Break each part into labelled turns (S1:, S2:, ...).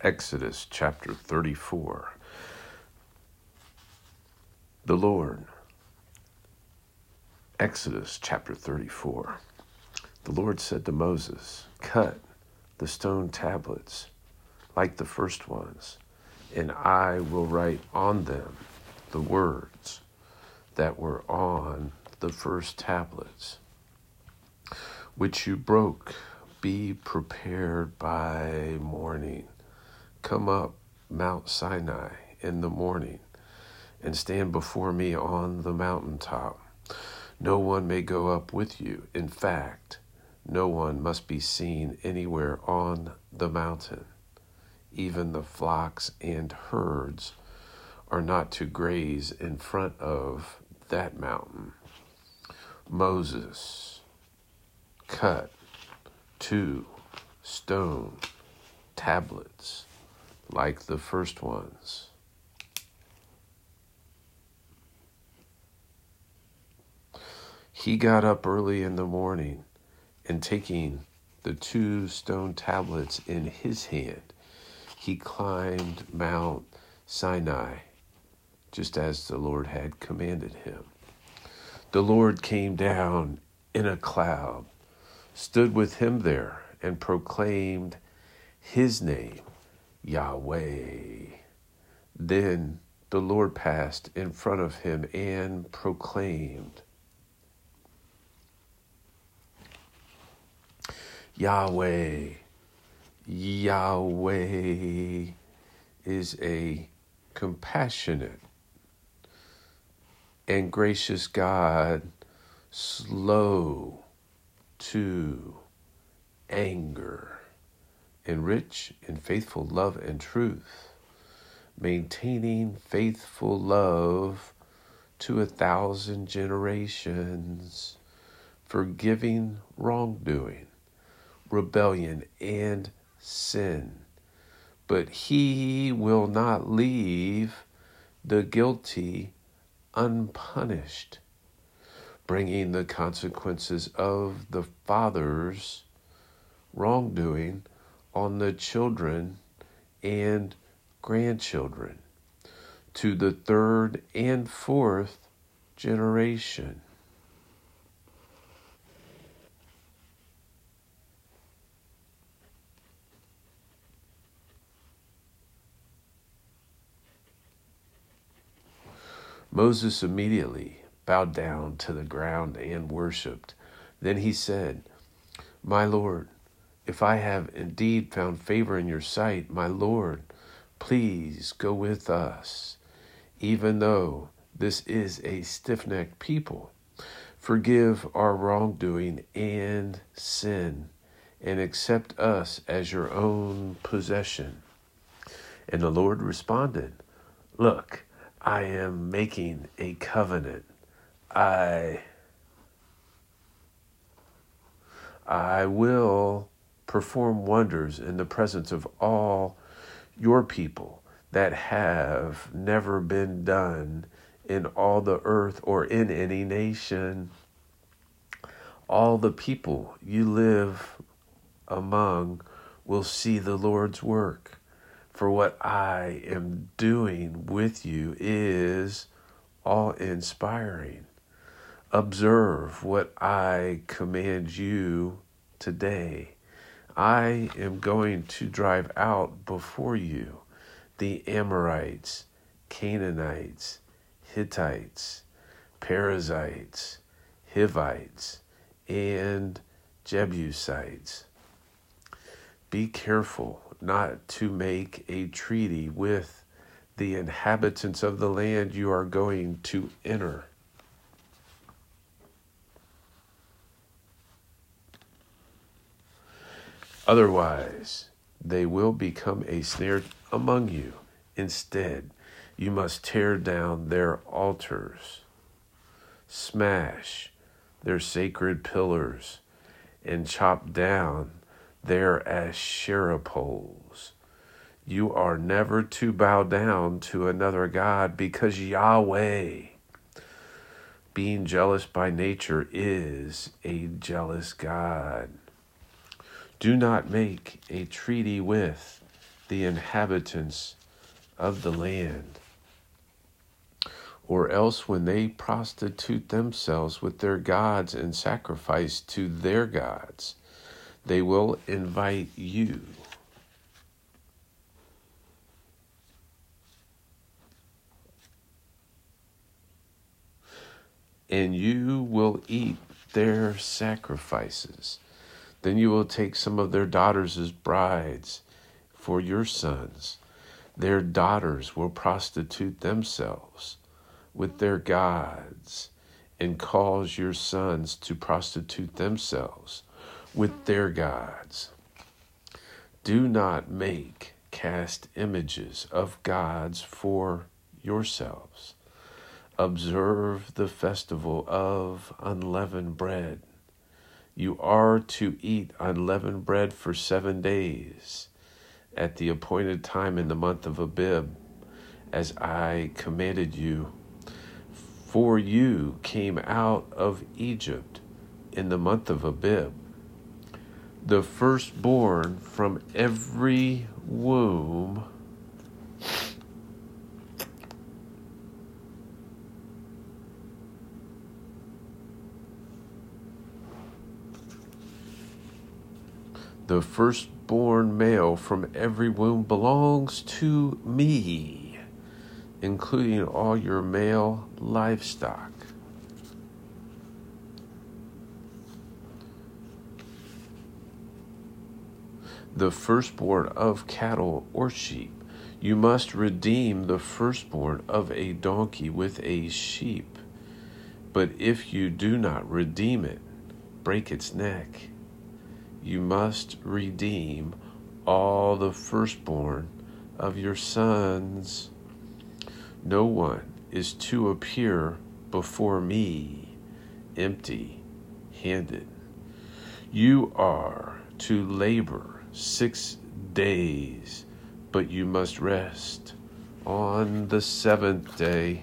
S1: Exodus chapter 34. The Lord. Exodus chapter 34. The Lord said to Moses, Cut the stone tablets like the first ones, and I will write on them the words that were on the first tablets, which you broke. Be prepared by morning Come up Mount Sinai in the morning and stand before me on the mountaintop. No one may go up with you. In fact, no one must be seen anywhere on the mountain. Even the flocks and herds are not to graze in front of that mountain. Moses cut two stone tablets like the first ones. He got up early in the morning and taking the two stone tablets in his hand, he climbed Mount Sinai, just as the Lord had commanded him. The Lord came down in a cloud, stood with him there, and proclaimed his name Yahweh. Then the Lord passed in front of him and proclaimed, Yahweh, Yahweh is a compassionate and gracious God, slow to anger and rich in faithful love and truth, maintaining faithful love to a thousand generations, forgiving wrongdoing, rebellion, and sin. But he will not leave the guilty unpunished, bringing the consequences of the Father's wrongdoing on the children and grandchildren to the third and fourth generation. Moses immediately bowed down to the ground and worshipped. Then he said, My Lord, if I have indeed found favor in your sight, my Lord, please go with us, even though this is a stiff necked people. Forgive our wrongdoing and sin, and accept us as your own possession. And the Lord responded, Look, I am making a covenant. I I will perform wonders in the presence of all your people that have never been done in all the earth or in any nation. All the people you live among will see the Lord's work. For what I am doing with you is awe inspiring. Observe what I command you today I am going to drive out before you the Amorites, Canaanites, Hittites, Perizzites, Hivites, and Jebusites. Be careful not to make a treaty with the inhabitants of the land you are going to enter Otherwise, they will become a snare among you. Instead, you must tear down their altars, smash their sacred pillars, and chop down their Asherah poles. You are never to bow down to another God because Yahweh, being jealous by nature, is a jealous God. Do not make a treaty with the inhabitants of the land. Or else, when they prostitute themselves with their gods and sacrifice to their gods, they will invite you. And you will eat their sacrifices. Then you will take some of their daughters as brides for your sons. Their daughters will prostitute themselves with their gods and cause your sons to prostitute themselves with their gods. Do not make cast images of gods for yourselves. Observe the festival of unleavened bread. You are to eat unleavened bread for seven days at the appointed time in the month of Abib, as I commanded you. For you came out of Egypt in the month of Abib. The firstborn from every womb the firstborn male from every womb belongs to me, including all your male livestock. The firstborn of cattle or sheep. You must redeem the firstborn of a donkey with a sheep. But if you do not redeem it, break its neck you must redeem all the firstborn of your sons. No one is to appear before me empty handed. You are to labor six days, but you must rest on the seventh day.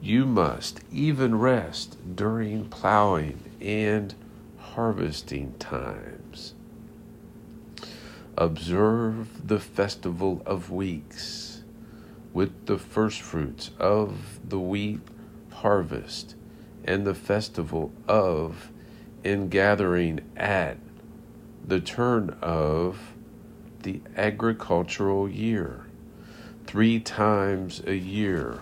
S1: You must even rest during plowing and harvesting times. Observe the festival of weeks with the firstfruits of the wheat harvest and the festival of in gathering at the turn of the agricultural year. Three times a year,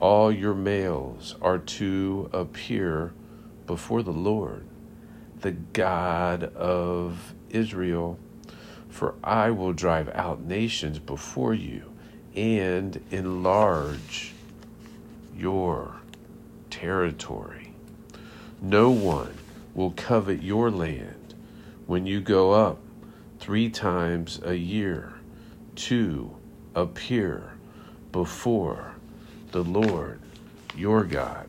S1: all your males are to appear before the Lord, the God of Israel. For I will drive out nations before you and enlarge your territory. No one will covet your land when you go up three times a year to appear before the Lord your God.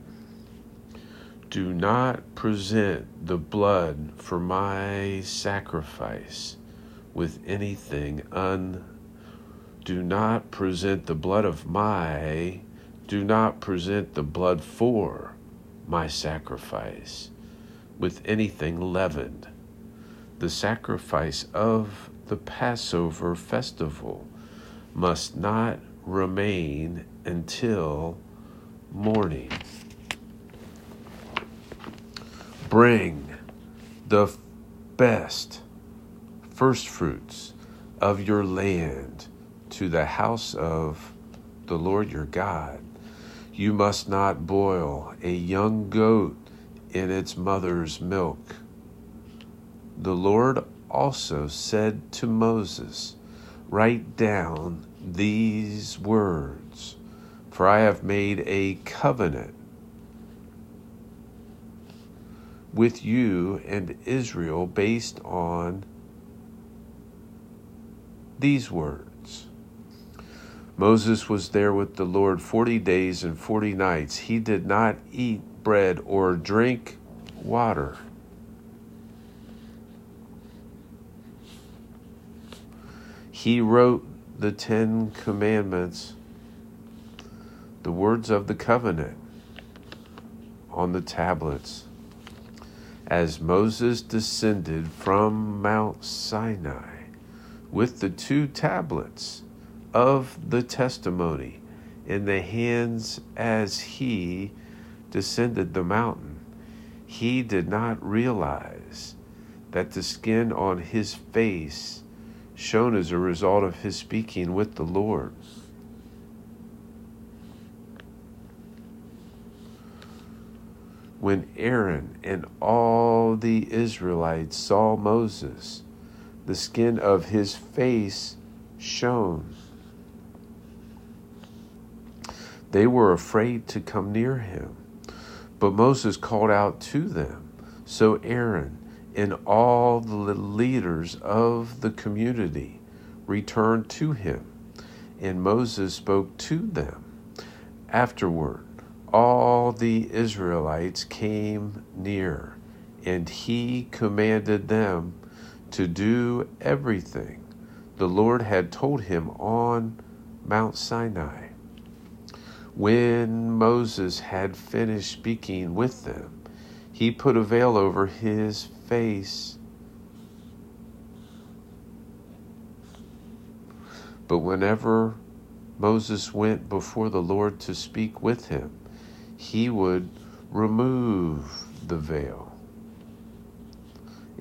S1: Do not present the blood for my sacrifice with anything un. Do not present the blood of my. Do not present the blood for my sacrifice with anything leavened. The sacrifice of the Passover festival must not remain until morning. Bring the best first fruits of your land to the house of the Lord your God. You must not boil a young goat in its mother's milk. The Lord also said to Moses, Write down these words, for I have made a covenant with you and Israel based on these words. Moses was there with the Lord 40 days and 40 nights. He did not eat bread or drink water. He wrote the Ten Commandments, the words of the covenant, on the tablets as Moses descended from Mount Sinai with the two tablets of the testimony in the hands as he descended the mountain, he did not realize that the skin on his face shone as a result of his speaking with the Lord. When Aaron and all the Israelites saw Moses, the skin of his face shone. They were afraid to come near him. But Moses called out to them. So Aaron and all the leaders of the community returned to him, and Moses spoke to them. Afterward, all the Israelites came near, and he commanded them to do everything the Lord had told him on Mount Sinai. When Moses had finished speaking with them, he put a veil over his face. But whenever Moses went before the Lord to speak with him, he would remove the veil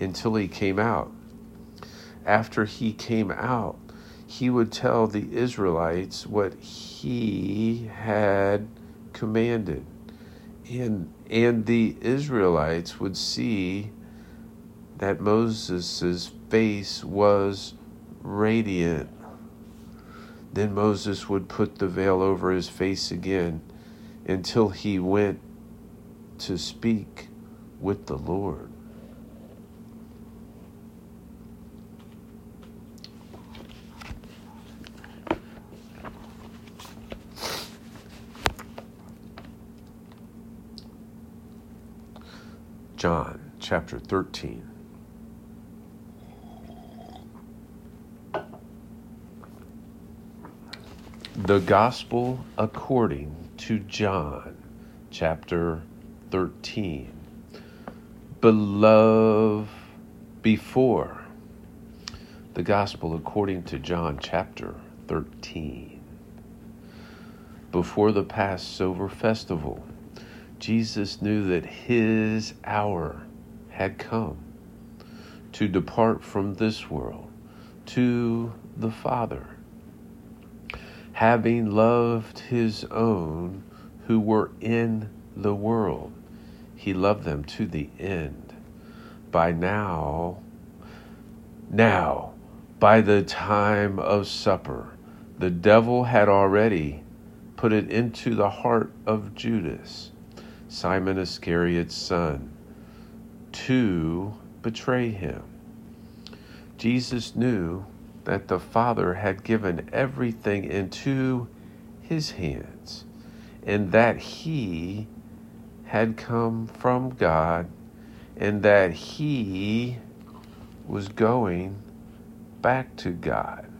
S1: until he came out. After he came out, he would tell the Israelites what he had commanded. And, and the Israelites would see that Moses' face was radiant. Then Moses would put the veil over his face again until he went to speak with the Lord. John chapter 13. The Gospel according to John chapter 13. Beloved, before the Gospel according to John chapter 13. Before the Passover festival, Jesus knew that his hour had come to depart from this world to the Father having loved his own who were in the world, he loved them to the end. By now, now, by the time of supper, the devil had already put it into the heart of Judas, Simon Iscariot's son, to betray him. Jesus knew that the Father had given everything into his hands, and that he had come from God, and that he was going back to God.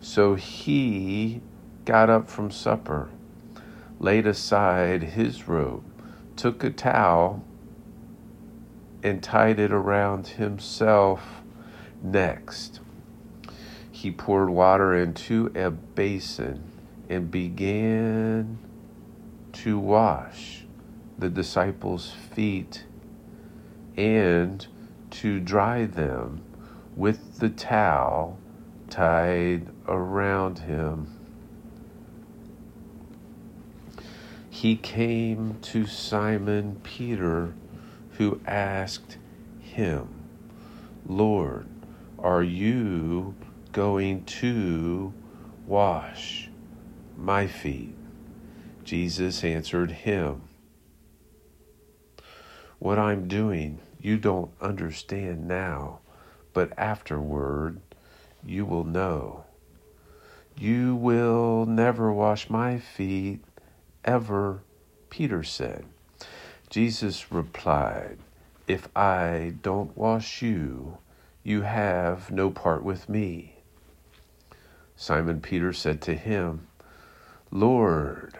S1: So he got up from supper laid aside his robe, took a towel, and tied it around himself. Next, he poured water into a basin and began to wash the disciples' feet and to dry them with the towel tied around him. He came to Simon Peter, who asked him, Lord, are you going to wash my feet? Jesus answered him, What I'm doing you don't understand now, but afterward you will know. You will never wash my feet ever, Peter said. Jesus replied, If I don't wash you, you have no part with me. Simon Peter said to him, Lord,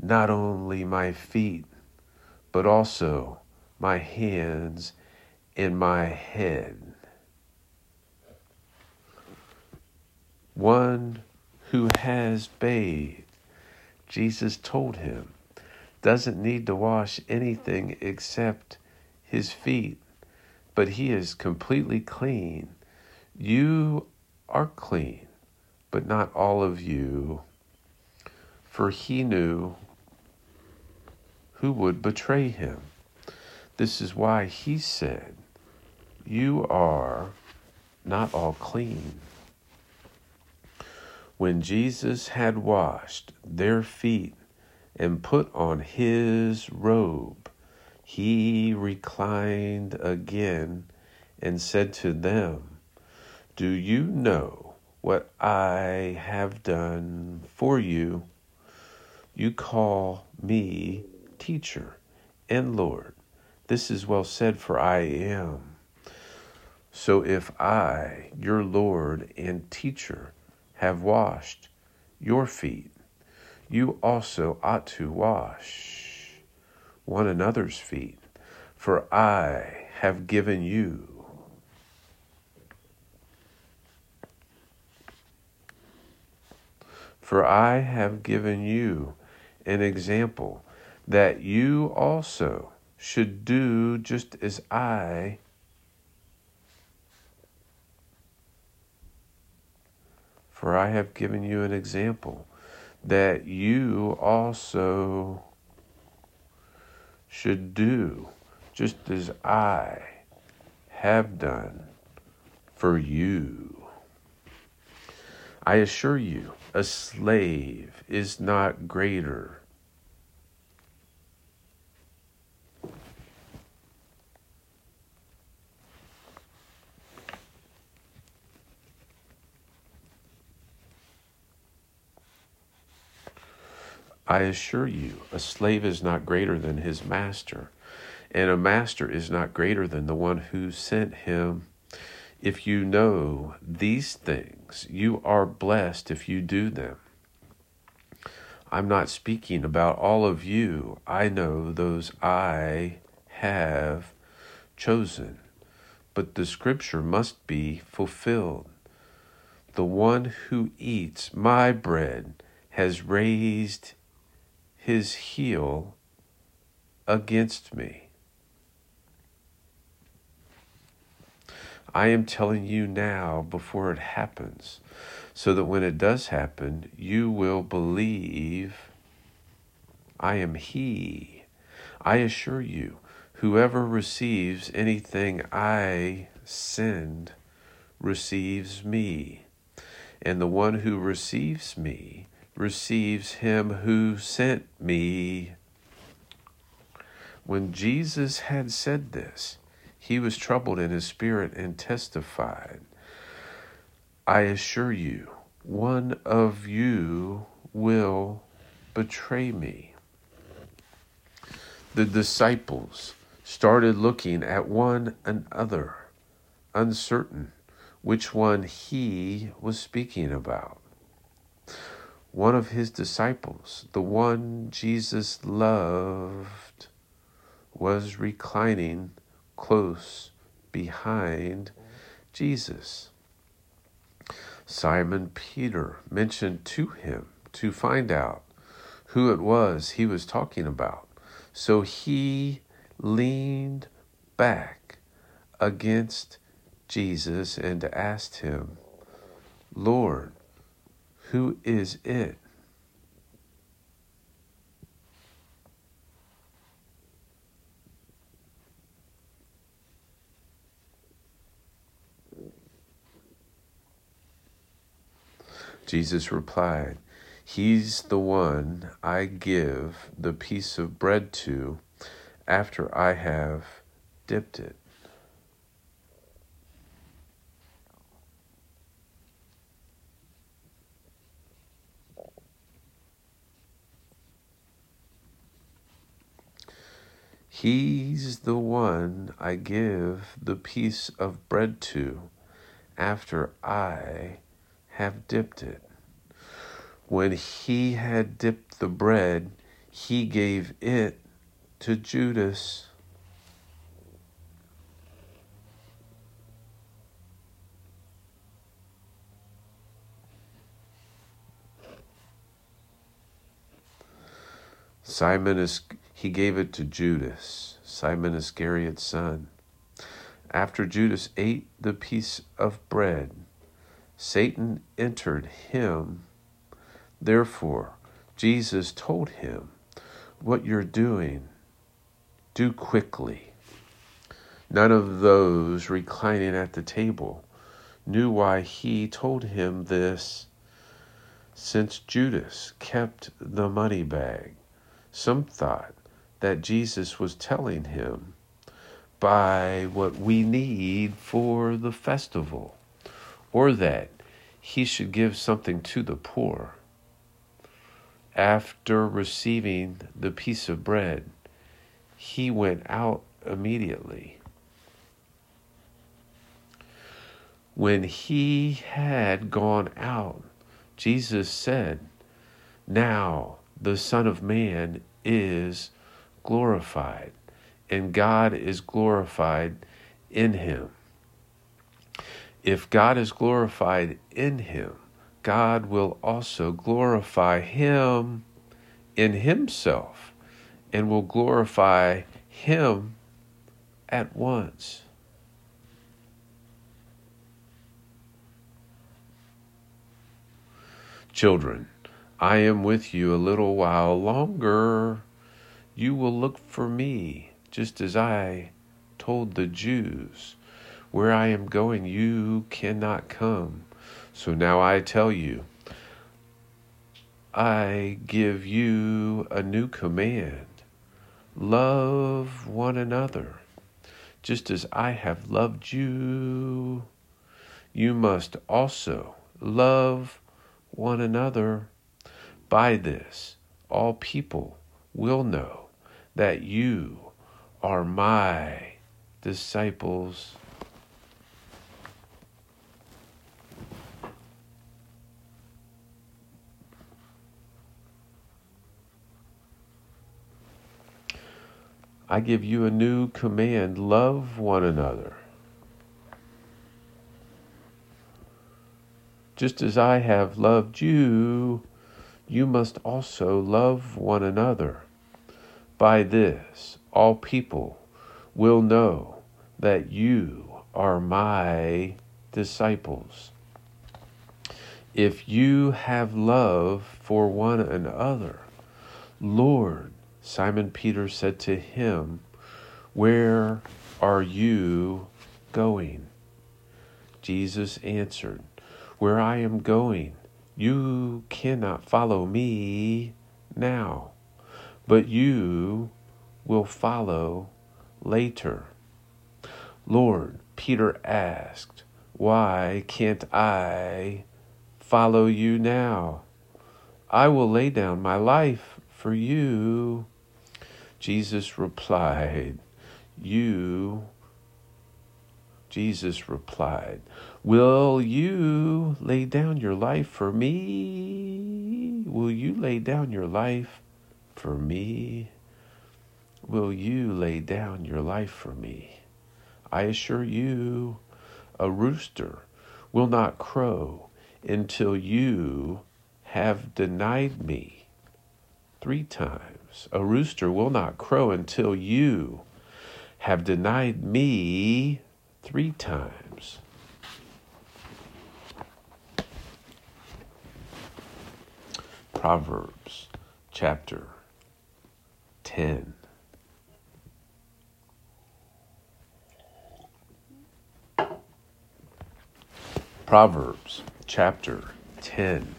S1: not only my feet, but also my hands and my head. One who has bathed, Jesus told him, doesn't need to wash anything except his feet, but he is completely clean. You are clean, but not all of you. For he knew who would betray him. This is why he said, You are not all clean. When Jesus had washed their feet and put on his robe, he reclined again and said to them, Do you know what I have done for you? You call me teacher and Lord. This is well said, for I am. So if I, your Lord and teacher, have washed your feet, you also ought to wash one another's feet, for I have given you. For I have given you an example that you also should do just as I For I have given you an example that you also should do just as I have done for you. I assure you, a slave is not greater I assure you, a slave is not greater than his master, and a master is not greater than the one who sent him. If you know these things, you are blessed if you do them. I'm not speaking about all of you. I know those I have chosen. But the scripture must be fulfilled. The one who eats my bread has raised his heel against me. I am telling you now before it happens, so that when it does happen, you will believe I am He. I assure you, whoever receives anything I send receives me, and the one who receives me receives him who sent me. When Jesus had said this, he was troubled in his spirit and testified, I assure you, one of you will betray me. The disciples started looking at one another, uncertain which one he was speaking about one of his disciples, the one Jesus loved, was reclining close behind Jesus. Simon Peter mentioned to him to find out who it was he was talking about. So he leaned back against Jesus and asked him, Lord, who is it? Jesus replied, He's the one I give the piece of bread to after I have dipped it. He's the one I give the piece of bread to after I have dipped it. When he had dipped the bread, he gave it to Judas. Simon is he gave it to Judas, Simon Iscariot's son. After Judas ate the piece of bread, Satan entered him. Therefore, Jesus told him, What you're doing, do quickly. None of those reclining at the table knew why he told him this, since Judas kept the money bag. Some thought that Jesus was telling him, buy what we need for the festival, or that he should give something to the poor. After receiving the piece of bread, he went out immediately. When he had gone out, Jesus said, Now the Son of Man is glorified, and God is glorified in him. If God is glorified in him, God will also glorify him in himself and will glorify him at once. Children, I am with you a little while longer. You will look for me, just as I told the Jews. Where I am going, you cannot come. So now I tell you, I give you a new command love one another. Just as I have loved you, you must also love one another. By this, all people will know that you are my disciples. I give you a new command love one another. Just as I have loved you, you must also love one another. By this, all people will know that you are my disciples. If you have love for one another, Lord, Simon Peter said to him, Where are you going? Jesus answered, Where I am going you cannot follow me now, but you will follow later. Lord, Peter asked, Why can't I follow you now? I will lay down my life for you. Jesus replied, You Jesus replied, Will you lay down your life for me? Will you lay down your life for me? Will you lay down your life for me? I assure you, a rooster will not crow until you have denied me three times. A rooster will not crow until you have denied me three times. Proverbs chapter 10. Proverbs chapter 10.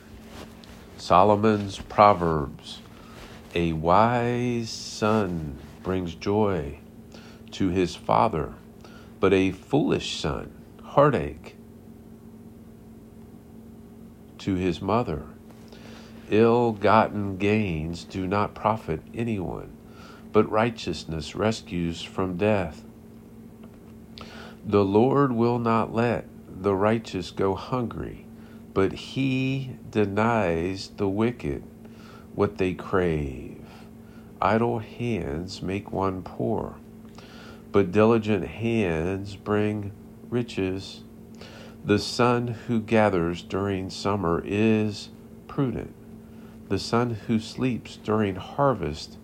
S1: Solomon's Proverbs. A wise son brings joy to his father but a foolish son, heartache to his mother. Ill gotten gains do not profit anyone, but righteousness rescues from death. The Lord will not let the righteous go hungry, but he denies the wicked what they crave. Idle hands make one poor, but diligent hands bring riches. The son who gathers during summer is prudent. The son who sleeps during harvest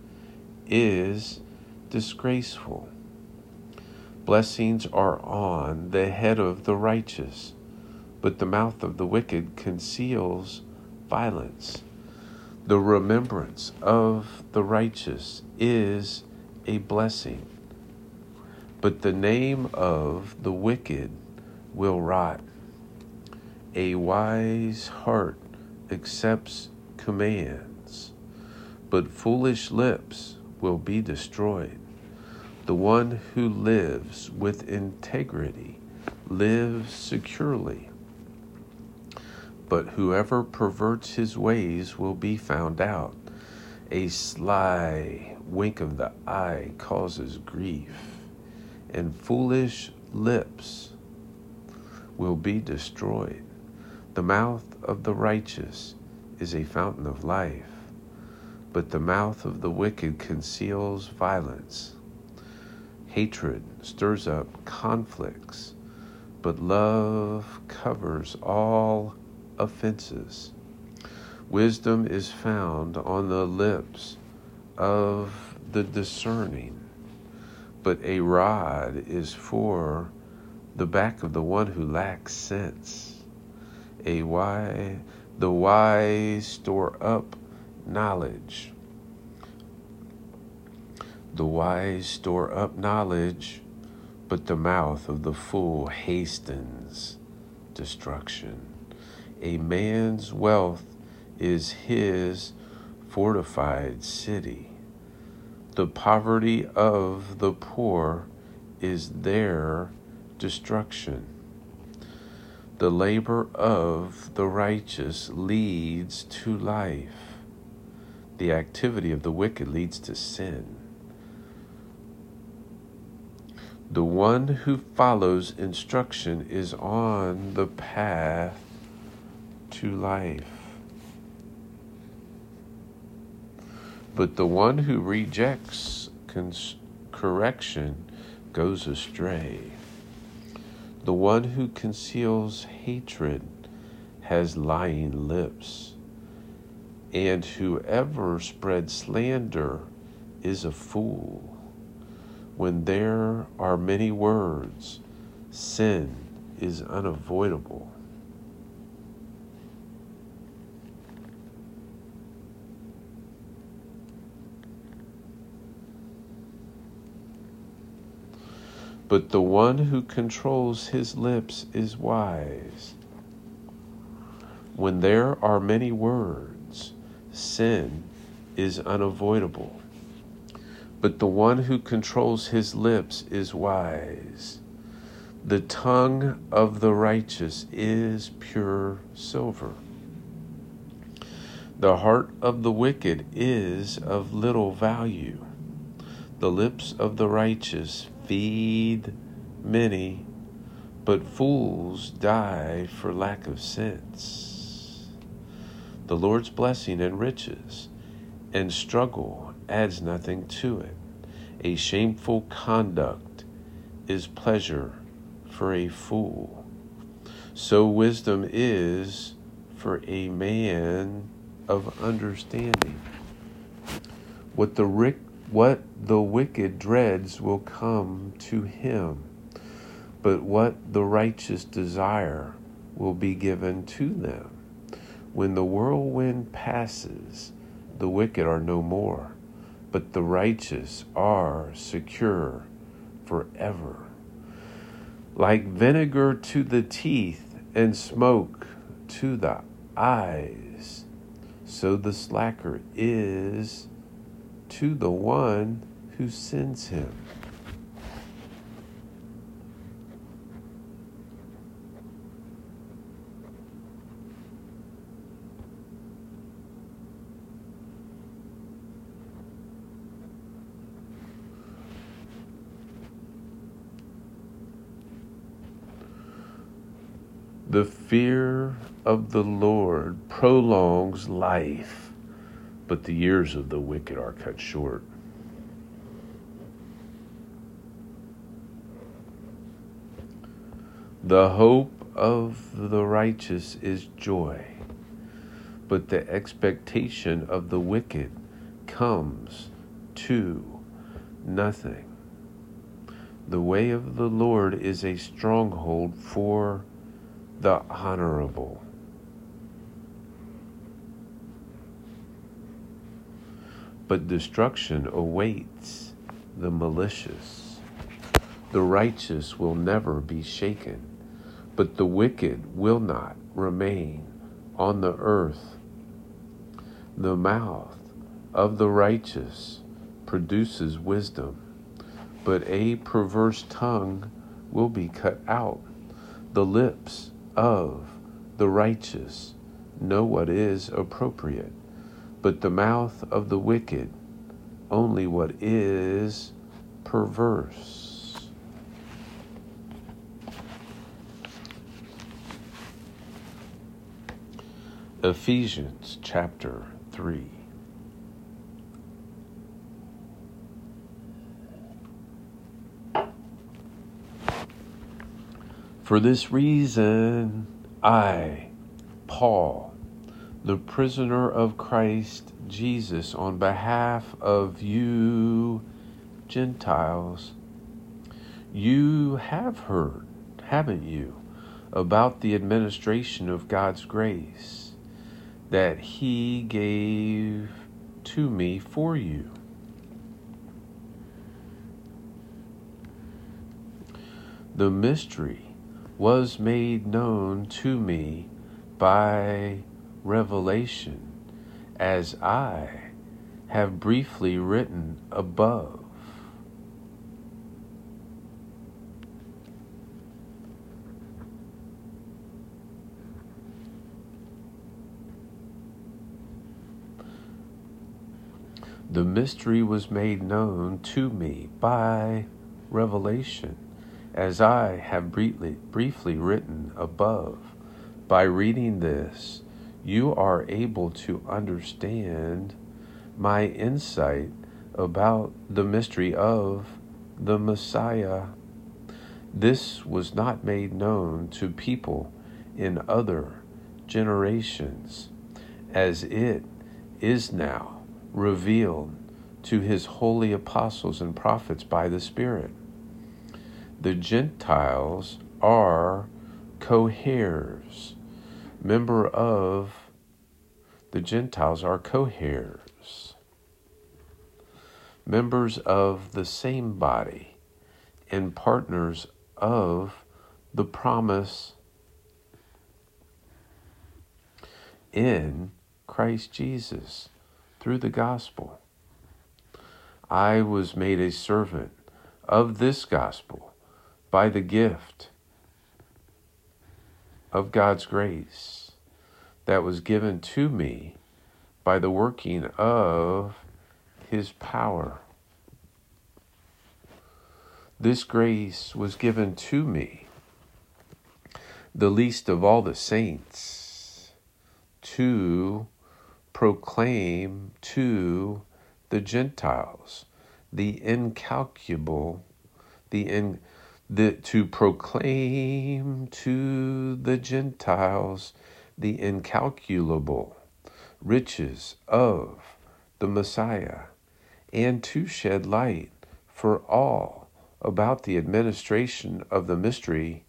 S1: is disgraceful. Blessings are on the head of the righteous, but the mouth of the wicked conceals violence. The remembrance of the righteous is a blessing, but the name of the wicked will rot. A wise heart accepts commands, but foolish lips will be destroyed. The one who lives with integrity lives securely. But whoever perverts his ways will be found out. A sly wink of the eye causes grief, and foolish lips will be destroyed. The mouth of the righteous is a fountain of life, but the mouth of the wicked conceals violence. Hatred stirs up conflicts, but love covers all offenses. Wisdom is found on the lips of the discerning, but a rod is for the back of the one who lacks sense. A wise, the wise store up knowledge the wise store up knowledge, but the mouth of the fool hastens destruction. A man's wealth is his fortified city. The poverty of the poor is their destruction. The labor of the righteous leads to life. The activity of the wicked leads to sin. The one who follows instruction is on the path to life. But the one who rejects cons- correction goes astray. The one who conceals hatred has lying lips, and whoever spreads slander is a fool. When there are many words, sin is unavoidable. But the one who controls his lips is wise. When there are many words, sin is unavoidable but the one who controls his lips is wise. The tongue of the righteous is pure silver. The heart of the wicked is of little value. The lips of the righteous feed many, but fools die for lack of sense. The Lord's blessing and riches and struggle adds nothing to it. A shameful conduct is pleasure for a fool. So wisdom is for a man of understanding. What the what the wicked dreads will come to him, but what the righteous desire will be given to them. When the whirlwind passes, the wicked are no more but the righteous are secure forever. Like vinegar to the teeth and smoke to the eyes, so the slacker is to the one who sends him. The fear of the Lord prolongs life, but the years of the wicked are cut short. The hope of the righteous is joy, but the expectation of the wicked comes to nothing. The way of the Lord is a stronghold for the honorable. But destruction awaits the malicious. The righteous will never be shaken, but the wicked will not remain on the earth. The mouth of the righteous produces wisdom, but a perverse tongue will be cut out. The lips of the righteous know what is appropriate, but the mouth of the wicked only what is perverse. Ephesians chapter 3. For this reason, I, Paul, the prisoner of Christ Jesus, on behalf of you Gentiles, you have heard, haven't you, about the administration of God's grace that He gave to me for you. The mystery was made known to me by revelation, as I have briefly written above. The mystery was made known to me by revelation as I have briefly, briefly written above, by reading this, you are able to understand my insight about the mystery of the Messiah. This was not made known to people in other generations, as it is now revealed to his holy apostles and prophets by the Spirit the Gentiles are co-heirs. Member of the Gentiles are co-heirs. Members of the same body and partners of the promise in Christ Jesus through the gospel. I was made a servant of this gospel by the gift of God's grace that was given to me by the working of His power. This grace was given to me, the least of all the saints, to proclaim to the Gentiles the incalculable, the in, to proclaim to the Gentiles the incalculable riches of the Messiah, and to shed light for all about the administration of the mystery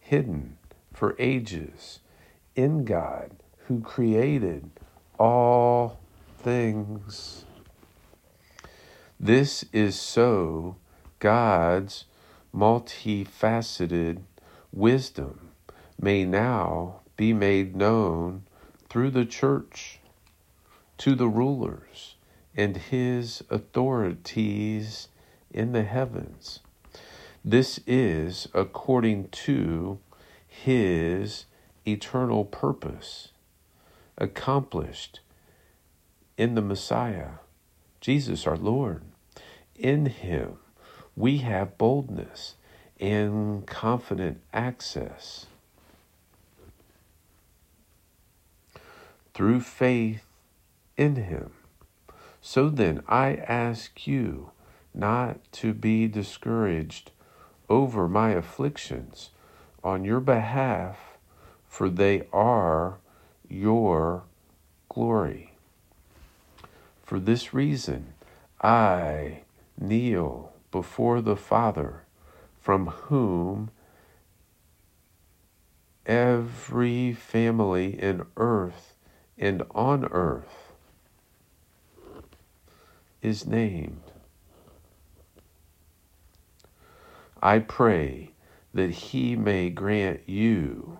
S1: hidden for ages in God who created all things. This is so God's multifaceted wisdom may now be made known through the church to the rulers and his authorities in the heavens. This is according to his eternal purpose, accomplished in the Messiah, Jesus our Lord. In him we have boldness and confident access. Through faith in Him. So then, I ask you not to be discouraged over my afflictions on your behalf, for they are your glory. For this reason, I kneel before the Father, from whom every family in earth and on earth is named. I pray that he may grant you,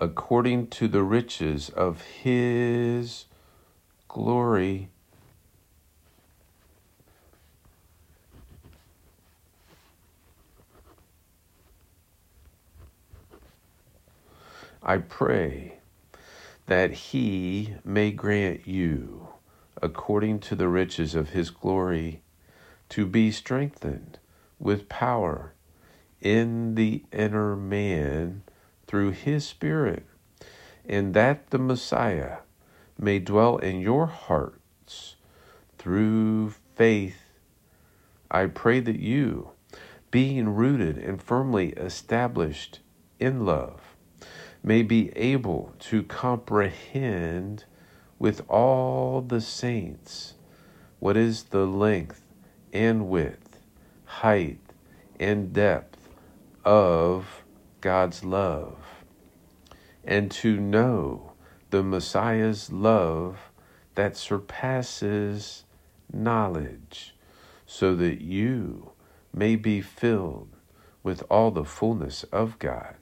S1: according to the riches of his glory, I pray that he may grant you, according to the riches of his glory, to be strengthened with power in the inner man through his Spirit, and that the Messiah may dwell in your hearts through faith. I pray that you, being rooted and firmly established in love, may be able to comprehend with all the saints what is the length and width, height and depth of God's love, and to know the Messiah's love that surpasses knowledge, so that you may be filled with all the fullness of God.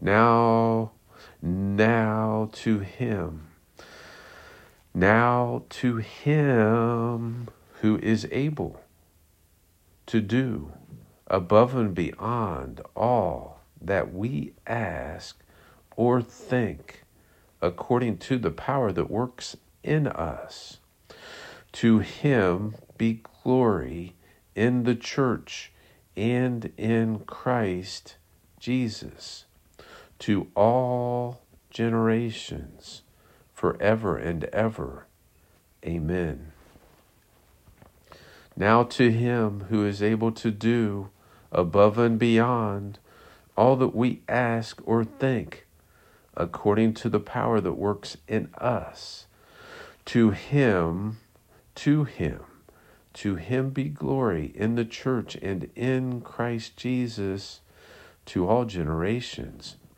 S1: Now, now to him, now to him who is able to do above and beyond all that we ask or think, according to the power that works in us. To him be glory in the church and in Christ Jesus to all generations, forever and ever. Amen. Now to him who is able to do above and beyond all that we ask or think, according to the power that works in us, to him, to him, to him be glory in the church and in Christ Jesus to all generations